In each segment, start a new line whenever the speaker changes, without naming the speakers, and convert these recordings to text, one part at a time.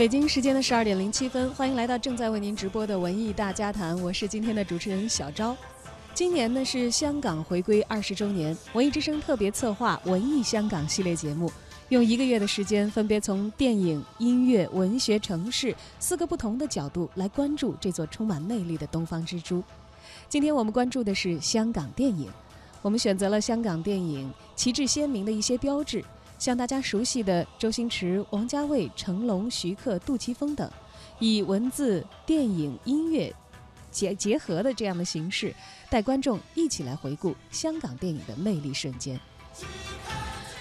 北京时间的十二点零七分，欢迎来到正在为您直播的文艺大家谈，我是今天的主持人小昭。今年呢是香港回归二十周年，文艺之声特别策划文艺香港系列节目，用一个月的时间，分别从电影、音乐、文学、城市四个不同的角度来关注这座充满魅力的东方之珠。今天我们关注的是香港电影，我们选择了香港电影旗帜鲜明的一些标志。像大家熟悉的周星驰、王家卫、成龙、徐克、杜琪峰等，以文字、电影、音乐结结合的这样的形式，带观众一起来回顾香港电影的魅力瞬间。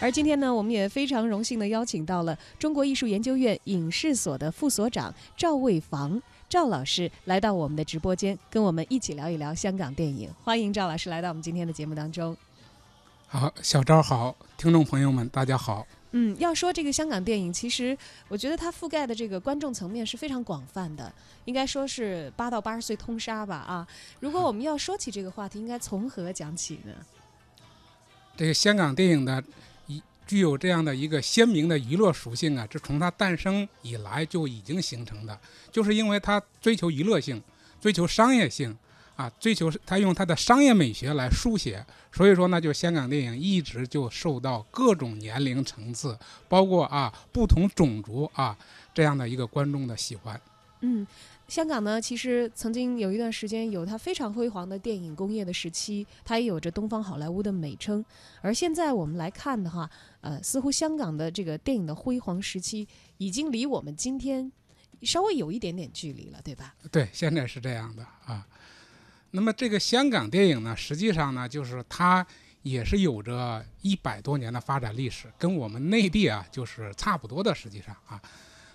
而今天呢，我们也非常荣幸的邀请到了中国艺术研究院影视所的副所长赵卫房赵老师来到我们的直播间，跟我们一起聊一聊香港电影。欢迎赵老师来到我们今天的节目当中。
好，小昭好，听众朋友们，大家好。
嗯，要说这个香港电影，其实我觉得它覆盖的这个观众层面是非常广泛的，应该说是八到八十岁通杀吧啊。如果我们要说起这个话题，应该从何讲起呢？
这个香港电影的一具有这样的一个鲜明的娱乐属性啊，这从它诞生以来就已经形成的，就是因为它追求娱乐性，追求商业性。啊，追求他用他的商业美学来书写，所以说呢，就香港电影一直就受到各种年龄层次，包括啊不同种族啊这样的一个观众的喜欢。
嗯，香港呢，其实曾经有一段时间有它非常辉煌的电影工业的时期，它也有着东方好莱坞的美称。而现在我们来看的话，呃，似乎香港的这个电影的辉煌时期已经离我们今天稍微有一点点距离了，对吧？
对，现在是这样的啊。那么这个香港电影呢，实际上呢，就是它也是有着一百多年的发展历史，跟我们内地啊就是差不多的。实际上啊，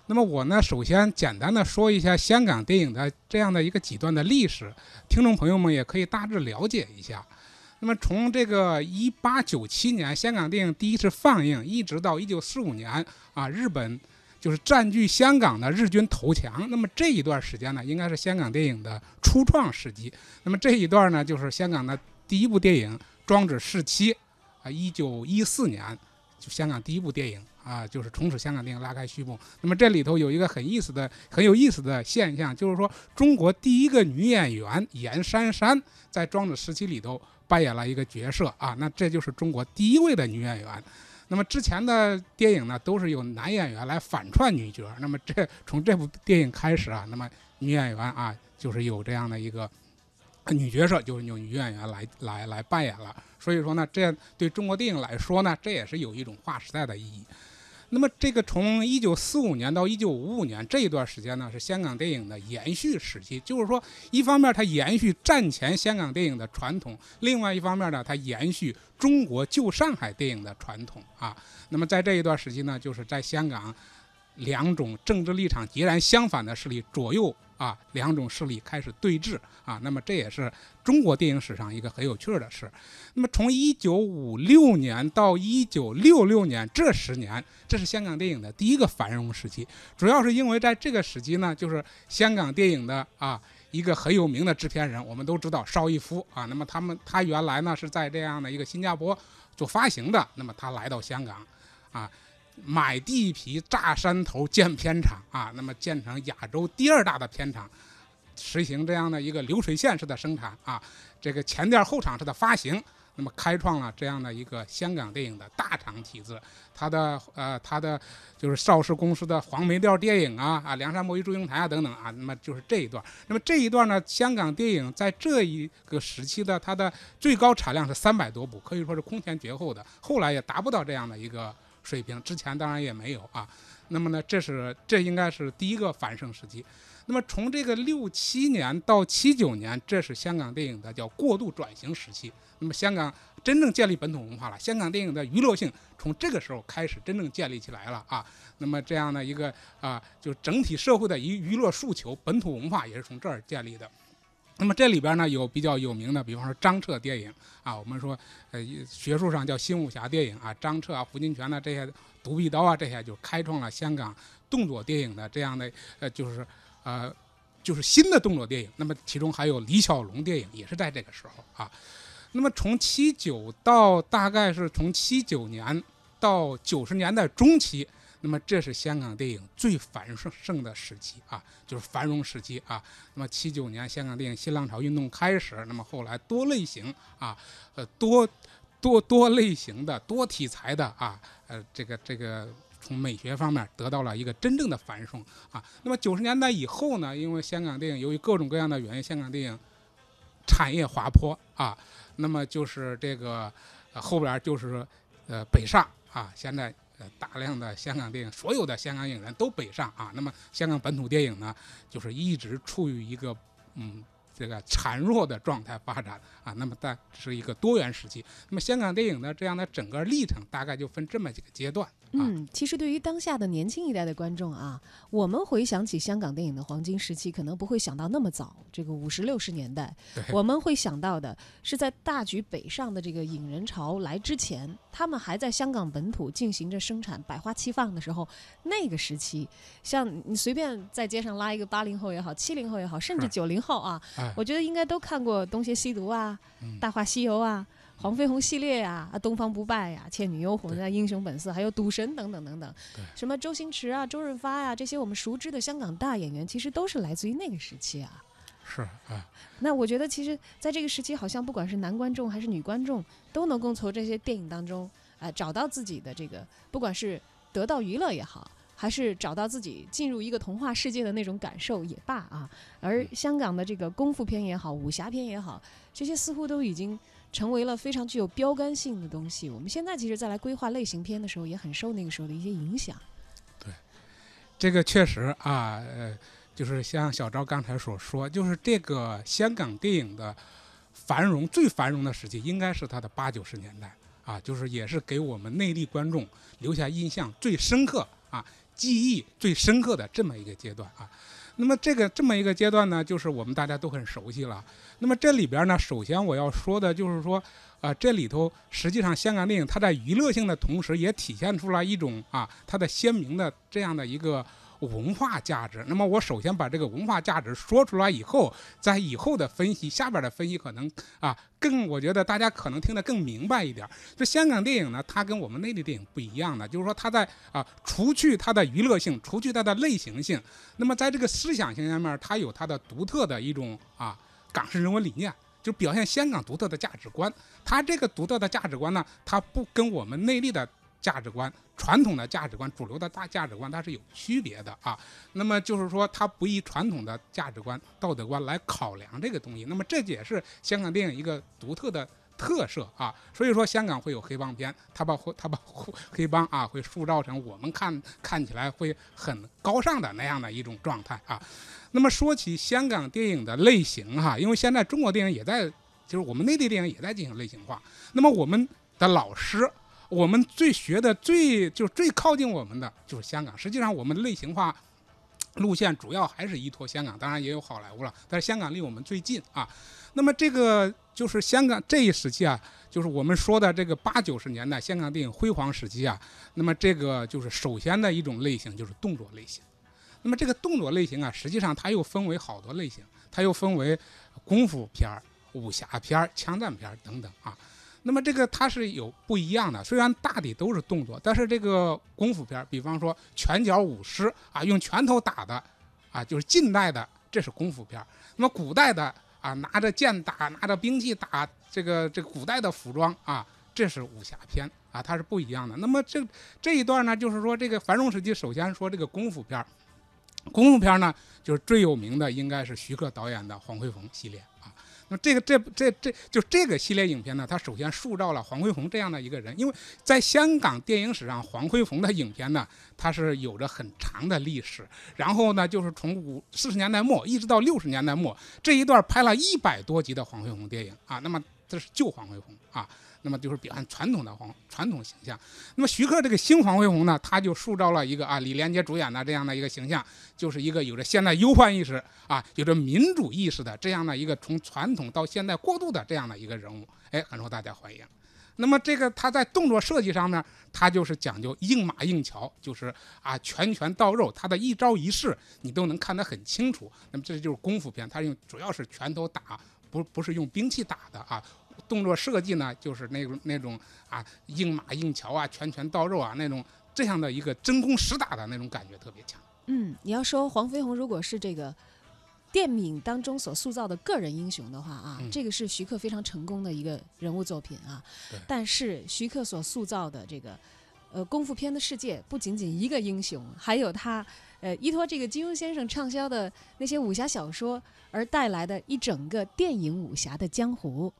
那么我呢，首先简单的说一下香港电影的这样的一个几段的历史，听众朋友们也可以大致了解一下。那么从这个一八九七年香港电影第一次放映，一直到一九四五年啊，日本。就是占据香港的日军投降，那么这一段时间呢，应该是香港电影的初创时期。那么这一段呢，就是香港的第一部电影《庄子四期》，啊，一九一四年，就香港第一部电影啊，就是从此香港电影拉开序幕。那么这里头有一个很意思的、很有意思的现象，就是说中国第一个女演员严珊珊在《庄子四期》里头扮演了一个角色啊，那这就是中国第一位的女演员。那么之前的电影呢，都是由男演员来反串女角。那么这从这部电影开始啊，那么女演员啊，就是有这样的一个女角色，就是由女演员来来来扮演了。所以说呢，这样对中国电影来说呢，这也是有一种划时代的意义。那么，这个从一九四五年到一九五五年这一段时间呢，是香港电影的延续时期。就是说，一方面它延续战前香港电影的传统，另外一方面呢，它延续中国旧上海电影的传统啊。那么在这一段时期呢，就是在香港两种政治立场截然相反的势力左右。啊，两种势力开始对峙啊，那么这也是中国电影史上一个很有趣的事。那么从一九五六年到一九六六年这十年，这是香港电影的第一个繁荣时期，主要是因为在这个时期呢，就是香港电影的啊一个很有名的制片人，我们都知道邵逸夫啊。那么他们他原来呢是在这样的一个新加坡做发行的，那么他来到香港，啊。买地皮炸山头建片厂啊，那么建成亚洲第二大的片厂，实行这样的一个流水线式的生产啊，这个前店后厂式的发行，那么开创了这样的一个香港电影的大厂体制。它的呃，它的就是邵氏公司的黄梅调电影啊啊，梁山伯与祝英台啊等等啊，那么就是这一段。那么这一段呢，香港电影在这一个时期的它的最高产量是三百多部，可以说是空前绝后的。后来也达不到这样的一个。水平之前当然也没有啊，那么呢，这是这应该是第一个繁盛时期。那么从这个六七年到七九年，这是香港电影的叫过渡转型时期。那么香港真正建立本土文化了，香港电影的娱乐性从这个时候开始真正建立起来了啊。那么这样的一个啊，就整体社会的娱娱乐诉求，本土文化也是从这儿建立的。那么这里边呢有比较有名的，比方说张彻电影啊，我们说呃学术上叫新武侠电影啊，张彻啊、胡金铨呢这些独臂刀啊这些就开创了香港动作电影的这样的呃就是呃就是新的动作电影。那么其中还有李小龙电影也是在这个时候啊。那么从七九到大概是从七九年到九十年代中期。那么这是香港电影最繁盛盛的时期啊，就是繁荣时期啊。那么七九年香港电影新浪潮运动开始，那么后来多类型啊，呃多多多类型的多题材的啊，呃这个这个从美学方面得到了一个真正的繁盛啊。那么九十年代以后呢，因为香港电影由于各种各样的原因，香港电影产业滑坡啊，那么就是这个后边就是呃北上啊，现在。呃，大量的香港电影，所有的香港影人都北上啊。那么，香港本土电影呢，就是一直处于一个嗯这个孱弱的状态发展啊。那么，在是一个多元时期。那么，香港电影呢这样的整个历程，大概就分这么几个阶段。
嗯，其实对于当下的年轻一代的观众啊，我们回想起香港电影的黄金时期，可能不会想到那么早，这个五十六十年代，我们会想到的是在大举北上的这个影人潮来之前，他们还在香港本土进行着生产，百花齐放的时候，那个时期，像你随便在街上拉一个八零后也好，七零后也好，甚至九零后啊，我觉得应该都看过《东邪西毒》啊，《大话西游》啊。黄飞鸿系列呀，啊，东方不败呀，倩女幽魂啊，英雄本色，还有赌神等等等等，什么周星驰啊，周润发呀，这些我们熟知的香港大演员，其实都是来自于那个时期啊。
是啊。
那我觉得，其实在这个时期，好像不管是男观众还是女观众，都能够从这些电影当中，啊，找到自己的这个，不管是得到娱乐也好，还是找到自己进入一个童话世界的那种感受也罢啊。而香港的这个功夫片也好，武侠片也好，这些似乎都已经。成为了非常具有标杆性的东西。我们现在其实再来规划类型片的时候，也很受那个时候的一些影响。
对，这个确实啊，呃，就是像小昭刚才所说，就是这个香港电影的繁荣最繁荣的时期，应该是它的八九十年代啊，就是也是给我们内地观众留下印象最深刻啊、记忆最深刻的这么一个阶段啊。那么这个这么一个阶段呢，就是我们大家都很熟悉了。那么这里边呢，首先我要说的就是说，啊，这里头实际上香港电影它在娱乐性的同时，也体现出来一种啊，它的鲜明的这样的一个。文化价值。那么我首先把这个文化价值说出来以后，在以后的分析下边的分析可能啊更，我觉得大家可能听得更明白一点。这香港电影呢，它跟我们内地电影不一样的，就是说它在啊，除去它的娱乐性，除去它的类型性，那么在这个思想性上面，它有它的独特的一种啊港式人文理念，就表现香港独特的价值观。它这个独特的价值观呢，它不跟我们内地的。价值观，传统的价值观，主流的大价值观，它是有区别的啊。那么就是说，它不以传统的价值观、道德观来考量这个东西。那么这也是香港电影一个独特的特色啊。所以说，香港会有黑帮片，它把它把黑帮啊会塑造成我们看看起来会很高尚的那样的一种状态啊。那么说起香港电影的类型哈，因为现在中国电影也在，就是我们内地电影也在进行类型化。那么我们的老师。我们最学的最就最靠近我们的就是香港。实际上，我们类型化路线主要还是依托香港，当然也有好莱坞了。但是香港离我们最近啊。那么这个就是香港这一时期啊，就是我们说的这个八九十年代香港电影辉煌时期啊。那么这个就是首先的一种类型就是动作类型。那么这个动作类型啊，实际上它又分为好多类型，它又分为功夫片儿、武侠片儿、枪战片儿等等啊。那么这个它是有不一样的，虽然大抵都是动作，但是这个功夫片，比方说拳脚舞狮啊，用拳头打的，啊，就是近代的，这是功夫片。那么古代的啊，拿着剑打，拿着兵器打，这个这个古代的服装啊，这是武侠片啊，它是不一样的。那么这这一段呢，就是说这个繁荣时期，首先说这个功夫片，功夫片呢，就是最有名的应该是徐克导演的黄飞鸿系列啊。这个这这这就这个系列影片呢，它首先塑造了黄飞鸿这样的一个人，因为在香港电影史上，黄飞鸿的影片呢，它是有着很长的历史。然后呢，就是从五四十年代末一直到六十年代末这一段拍了一百多集的黄飞鸿电影啊，那么这是旧黄飞鸿啊。那么就是表现传统的黄传统形象。那么徐克这个新黄飞鸿呢，他就塑造了一个啊李连杰主演的这样的一个形象，就是一个有着现代忧患意识啊，有着民主意识的这样的一个从传统到现代过渡的这样的一个人物，哎，很受大家欢迎。那么这个他在动作设计上面，他就是讲究硬马硬桥，就是啊拳拳到肉，他的一招一式你都能看得很清楚。那么这就是功夫片，他用主要是拳头打。不不是用兵器打的啊，动作设计呢，就是那种那种啊硬马硬桥啊，拳拳到肉啊那种这样的一个真功实打的那种感觉特别强。
嗯，你要说黄飞鸿如果是这个电影当中所塑造的个人英雄的话啊，
嗯
这个是徐克非常成功的一个人物作品啊。但是徐克所塑造的这个呃功夫片的世界，不仅仅一个英雄，还有他呃依托这个金庸先生畅销的那些武侠小说而带来的一整个电影武侠的江湖。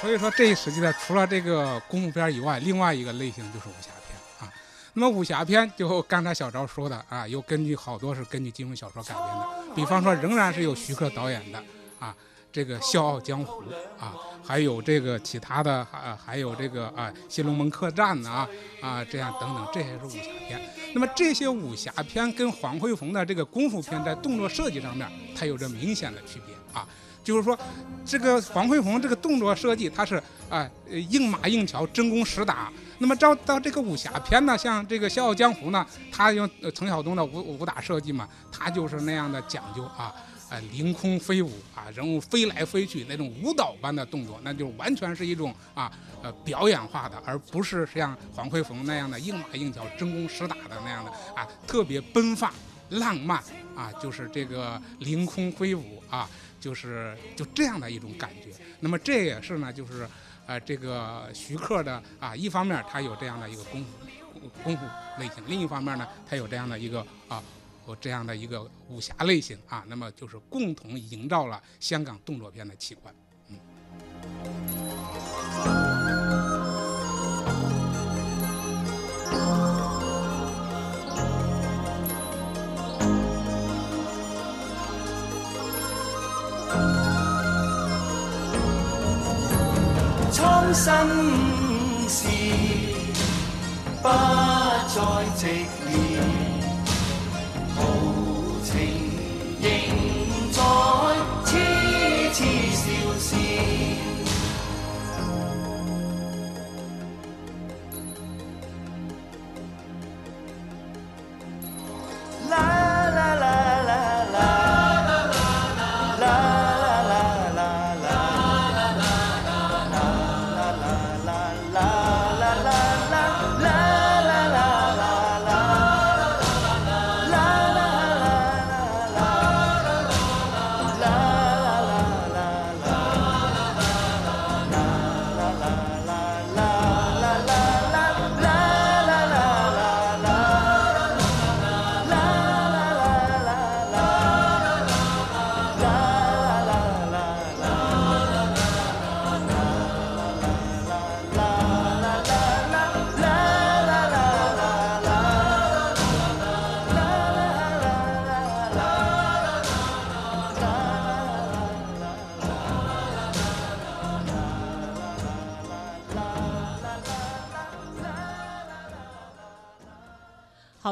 所以说，这一时期呢除了这个功夫片以外，另外一个类型就是武侠片啊。那么武侠片就刚才小昭说的啊，又根据好多是根据金庸小说改编的，比方说仍然是有徐克导演的啊，这个《笑傲江湖》啊，还有这个其他的啊，还有这个啊《新龙门客栈》啊啊这样等等，这些是武侠片。那么这些武侠片跟黄飞鸿的这个功夫片在动作设计上面，它有着明显的区别啊。就是说，这个黄飞鸿这个动作设计，它是啊、呃硬马硬桥，真功实打。那么照到这个武侠片呢，像这个《笑傲江湖》呢，它用呃陈晓东的武武打设计嘛，它就是那样的讲究啊，呃凌空飞舞啊，人物飞来飞去那种舞蹈般的动作，那就完全是一种啊呃表演化的，而不是像黄飞鸿那样的硬马硬桥、真功实打的那样的啊特别奔放浪漫啊，就是这个凌空飞舞啊。就是就这样的一种感觉。那么这也是呢，就是呃这个徐克的啊，一方面他有这样的一个功夫功夫类型，另一方面呢，他有这样的一个啊。有这样的一个武侠类型啊，那么就是共同营造了香港动作片的奇观。
嗯心事不再寂寥，豪情仍在痴痴笑笑。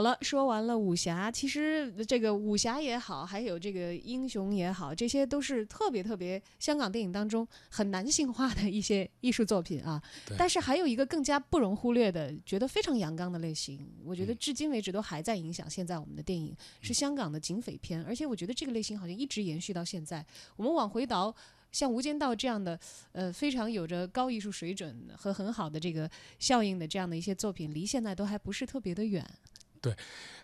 好了，说完了武侠，其实这个武侠也好，还有这个英雄也好，这些都是特别特别香港电影当中很男性化的一些艺术作品啊
对。
但是还有一个更加不容忽略的，觉得非常阳刚的类型，我觉得
嗯
至今为止都还在影响现在我们的电影，是香港的警匪片，而且我觉得这个类型好像一直延续到现在。我们往回倒。像《无间道》这样的，呃，非常有着高艺术水准和很好的这个效应的这样的一些作品，离现在都还不是特别的远。
对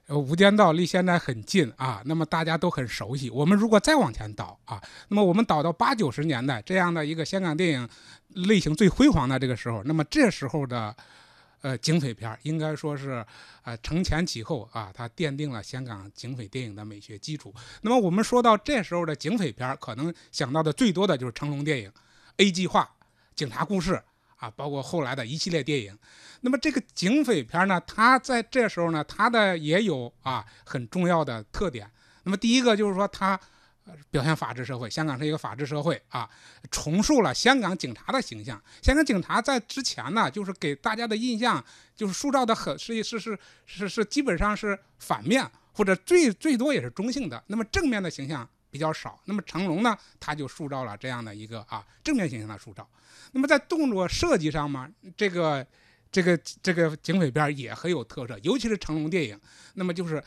呃，《无间道》离现在很近啊，那么大家都很熟悉。我们如果再往前倒啊，那么我们倒到八九十年代这样的一个香港电影类型最辉煌的这个时候，那么这时候的呃警匪片应该说是呃承前启后啊，它奠定了香港警匪电影的美学基础。那么我们说到这时候的警匪片，可能想到的最多的就是成龙电影、A 计划、警察故事啊，包括后来的一系列电影。那么这个警匪片呢，它在这时候呢，它的也有啊很重要的特点。那么第一个就是说它。表现法治社会，香港是一个法治社会啊，重塑了香港警察的形象。香港警察在之前呢，就是给大家的印象就是塑造的很是是是是是基本上是反面，或者最最多也是中性的。那么正面的形象比较少。那么成龙呢，他就塑造了这样的一个啊正面形象的塑造。那么在动作设计上嘛，这个这个这个警匪片也很有特色，尤其是成龙电影，那么就是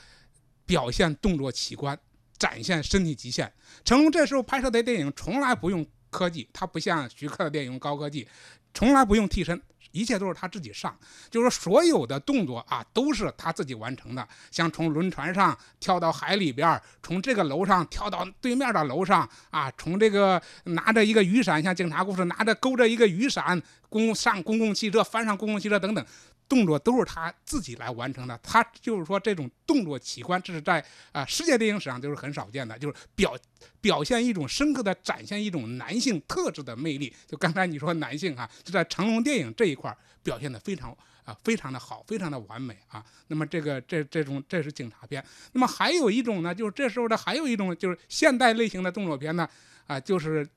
表现动作奇观，展现身体极限。成龙这时候拍摄的电影从来不用科技，它不像徐克的电影用高科技，从来不用替身。一切都是他自己上，就是说所有的动作啊都是他自己完成的，像从轮船上跳到海里边儿，从这个楼上跳到对面的楼上啊，从这个拿着一个雨伞，像警察故事拿着勾着一个雨伞，公上公共汽车翻上公共汽车等等，动作都是他自己来完成的。他就是说这种动作奇观，这是在啊世界电影史上就是很少见的，就是表表现一种深刻的展现一种男性特质的魅力。就刚才你说男性啊，就在成龙电影这一块表现的非常啊非常的好，非常的完美啊。那么这个这这种这是警察片。那么还有一种呢，就是这时候的还有一种就是现代类型的动作片呢，啊，就是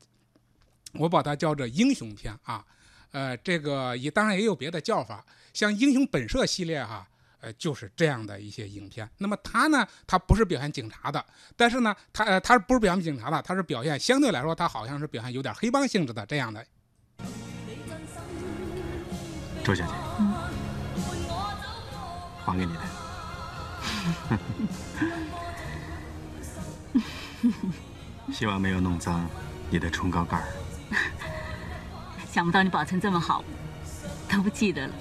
我把它叫做英雄片啊。呃，这个也当然也有别的叫法，像《英雄本色》系列哈，呃，就是这样的一些影片。那么它呢，它不是表现警察的，但是呢，它呃，它不是表现警察的，它是表现相对来说，它好像是表现有点黑帮性质的这样的。
周小姐，还给你的。希望没有弄脏你的冲高盖儿。
想不到你保存这么好，都不记得了。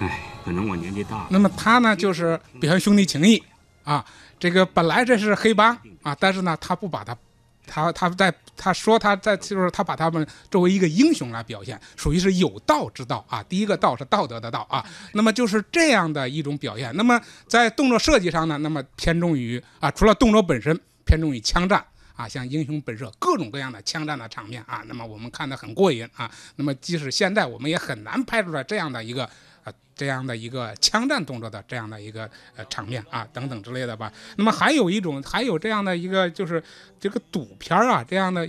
哎，可能我年纪大了。
那么他呢，就是表现兄弟情谊啊。这个本来这是黑帮啊，但是呢，他不把他，他他在他说他在就是他把他们作为一个英雄来表现，属于是有道之道啊。第一个道是道德的道啊。那么就是这样的一种表现。那么在动作设计上呢，那么偏重于啊，除了动作本身，偏重于枪战。啊，像《英雄本色》各种各样的枪战的场面啊，那么我们看得很过瘾啊。那么即使现在我们也很难拍出来这样的一个呃这样的一个枪战动作的这样的一个呃场面啊等等之类的吧。那么还有一种，还有这样的一个就是这个赌片啊，这样的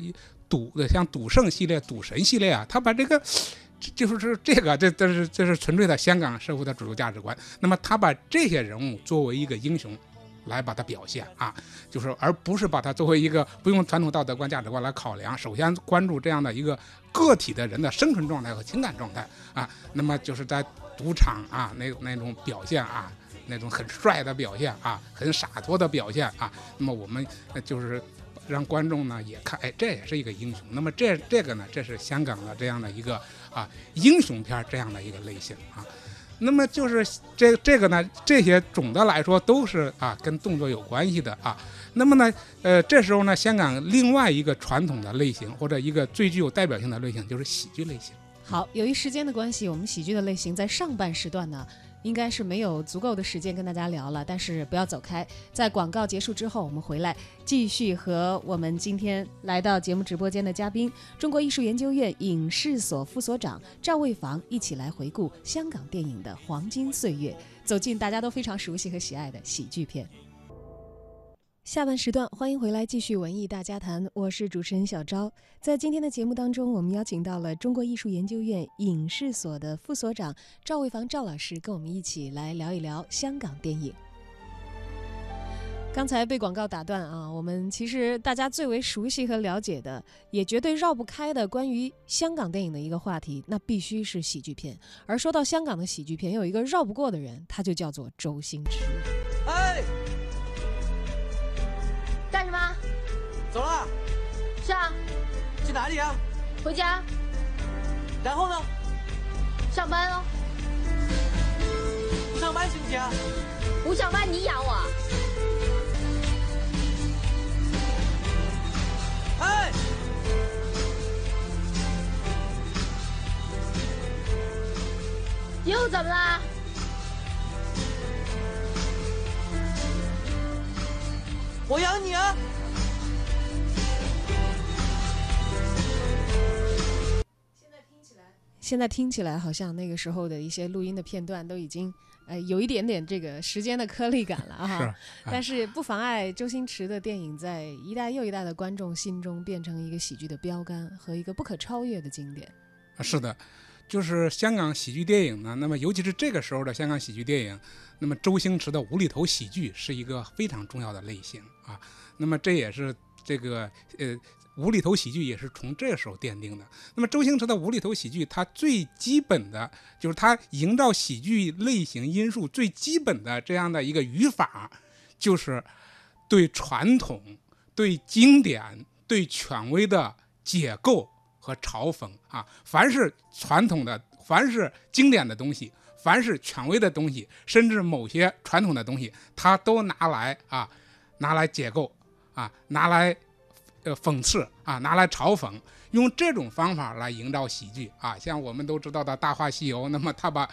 赌的像赌圣系列、赌神系列啊，他把这个就是是这个这这是这是纯粹的香港社会的主流价值观。那么他把这些人物作为一个英雄。来把它表现啊，就是而不是把它作为一个不用传统道德观、价值观来考量。首先关注这样的一个个体的人的生存状态和情感状态啊。那么就是在赌场啊，那那种表现啊，那种很帅的表现啊，很洒脱的表现啊。那么我们就是让观众呢也看，哎，这也是一个英雄。那么这这个呢，这是香港的这样的一个啊英雄片这样的一个类型啊。那么就是这这个呢，这些总的来说都是啊跟动作有关系的啊。那么呢，呃，这时候呢，香港另外一个传统的类型或者一个最具有代表性的类型就是喜剧类型。
好，由于时间的关系，我们喜剧的类型在上半时段呢。应该是没有足够的时间跟大家聊了，但是不要走开，在广告结束之后，我们回来继续和我们今天来到节目直播间的嘉宾，中国艺术研究院影视所副所长赵卫房一起来回顾香港电影的黄金岁月，走进大家都非常熟悉和喜爱的喜剧片。下半时段，欢迎回来继续文艺大家谈，我是主持人小昭。在今天的节目当中，我们邀请到了中国艺术研究院影视所的副所长赵卫房赵老师，跟我们一起来聊一聊香港电影。刚才被广告打断啊，我们其实大家最为熟悉和了解的，也绝对绕不开的关于香港电影的一个话题，那必须是喜剧片。而说到香港的喜剧片，有一个绕不过的人，他就叫做周星驰。
哎，
什么？
走了，
是啊，
去哪里啊？
回家
然后呢？
上班哦。
不上班行不行啊？
不上班你养我？
哎，
又怎么啦？
我养你啊！
现在听起来好像那个时候的一些录音的片段都已经呃有一点点这个时间的颗粒感了啊。
是，
但是不妨碍周星驰的电影在一代又一代的观众心中变成一个喜剧的标杆和一个不可超越的经典。
啊，是的，就是香港喜剧电影呢。那么，尤其是这个时候的香港喜剧电影，那么周星驰的无厘头喜剧是一个非常重要的类型啊。那么，这也是这个呃无厘头喜剧也是从这时候奠定的。那么，周星驰的无厘头喜剧，它最基本的就是它营造喜剧类型因素最基本的这样的一个语法，就是对传统。对经典、对权威的解构和嘲讽啊，凡是传统的、凡是经典的东西，凡是权威的东西，甚至某些传统的东西，他都拿来啊，拿来解构啊，拿来呃讽刺啊，拿来嘲讽，用这种方法来营造喜剧啊。像我们都知道的《大话西游》，那么他把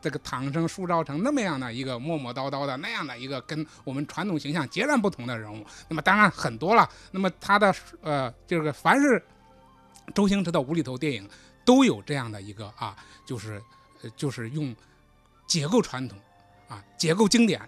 这个唐僧塑造成那么样的一个磨磨叨叨的那样的一个跟我们传统形象截然不同的人物，那么当然很多了。那么他的呃，这个凡是周星驰的无厘头电影都有这样的一个啊，就是呃就是用解构传统啊，解构经典，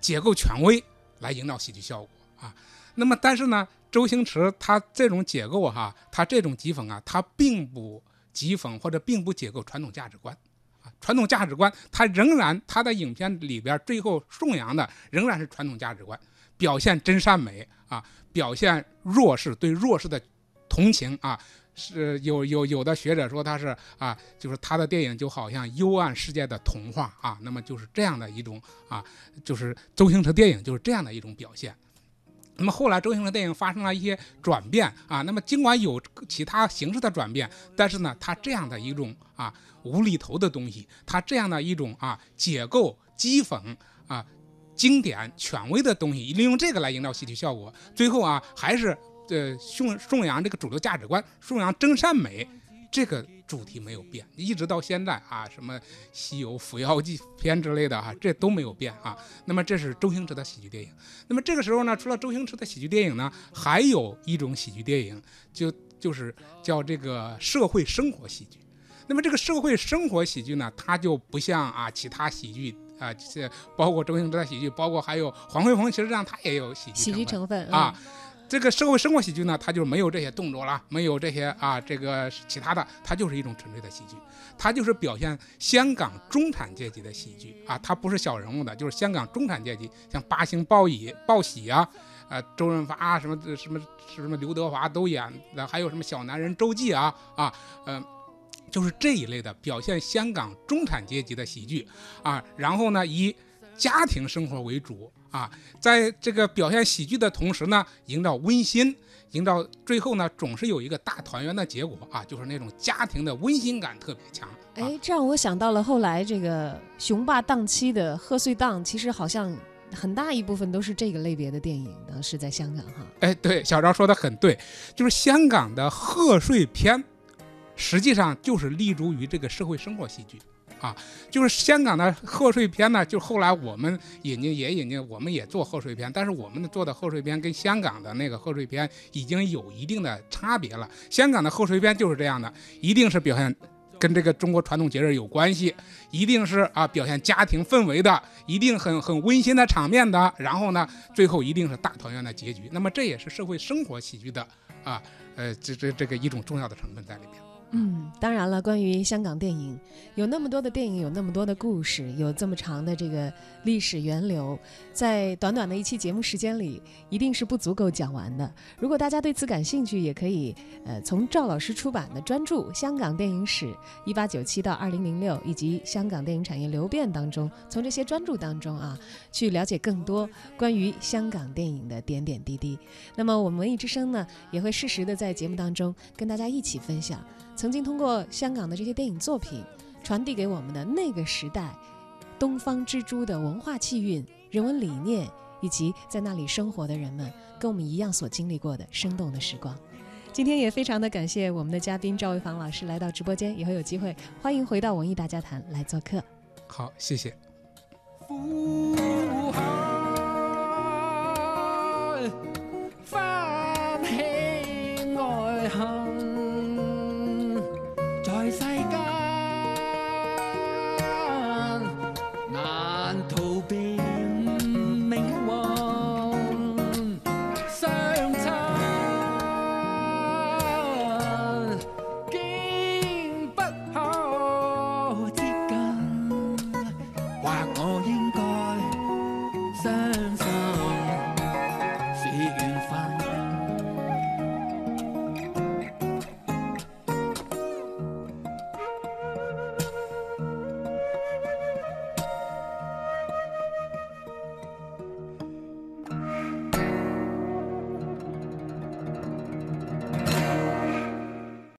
解构权威来营造喜剧效果啊。那么但是呢，周星驰他这种解构哈，他这种讥讽啊，他并不讥讽或者并不解构传统价值观。啊，传统价值观，他仍然他的影片里边最后颂扬的仍然是传统价值观，表现真善美啊，表现弱势对弱势的同情啊，是有有有的学者说他是啊，就是他的电影就好像幽暗世界的童话啊，那么就是这样的一种啊，就是周星驰电影就是这样的一种表现。那么后来周星驰电影发生了一些转变啊，那么尽管有其他形式的转变，但是呢，他这样的一种啊无厘头的东西，他这样的一种啊解构、讥讽啊经典权威的东西，利用这个来营造戏剧效果，最后啊还是呃颂颂扬这个主流价值观，颂扬真善美，这个主题没有变，一直到现在啊，什么《西游伏妖记》片之类的啊、这都没有变啊。那么这是周星驰的喜剧电影。那么这个时候呢，除了周星驰的喜剧电影呢，还有一种喜剧电影，就就是叫这个社会生活喜剧。那么这个社会生活喜剧呢，它就不像啊其他喜剧啊，这包括周星驰的喜剧，包括还有黄飞鸿，其实上他也有喜剧
喜剧
成
成分
啊。这个社会生活喜剧呢，它就没有这些动作了，没有这些啊，这个其他的，它就是一种纯粹的喜剧，它就是表现香港中产阶级的喜剧啊，它不是小人物的，就是香港中产阶级，像八星报喜、报喜啊，呃，周润发啊，什么什么什么刘德华都演的，还有什么小男人周记啊啊，嗯、就是这一类的表现香港中产阶级的喜剧啊，然后呢以家庭生活为主啊，在这个表现喜剧的同时呢，营造温馨，营造最后呢总是有一个大团圆的结果啊，就是那种家庭的温馨感特别强。啊、
哎，这让我想到了后来这个雄霸档期的贺岁档，其实好像很大一部分都是这个类别的电影，当时在香港哈。
哎，对，小赵说的很对，就是香港的贺岁片，实际上就是立足于这个社会生活喜剧。啊，就是香港的贺岁片呢，就后来我们引进也引进，我们也做贺岁片，但是我们做的贺岁片跟香港的那个贺岁片已经有一定的差别了。香港的贺岁片就是这样的，一定是表现跟这个中国传统节日有关系，一定是啊表现家庭氛围的，一定很很温馨的场面的，然后呢，最后一定是大团圆的结局。那么这也是社会生活喜剧的啊，呃，这这这个一种重要的成分在里边。
嗯，当然了，关于香港电影，有那么多的电影，有那么多的故事，有这么长的这个历史源流，在短短的一期节目时间里，一定是不足够讲完的。如果大家对此感兴趣，也可以呃从赵老师出版的专著《香港电影史（一八九七到二零零六）》以及《香港电影产业流变》当中，从这些专著当中啊，去了解更多关于香港电影的点点滴滴。那么我们文艺之声呢，也会适时的在节目当中跟大家一起分享。曾经通过香港的这些电影作品，传递给我们的那个时代东方之珠的文化气韵、人文理念，以及在那里生活的人们跟我们一样所经历过的生动的时光。今天也非常的感谢我们的嘉宾赵卫房老师来到直播间，以后有机会欢迎回到文艺大家谈来做客。
好，谢谢。
风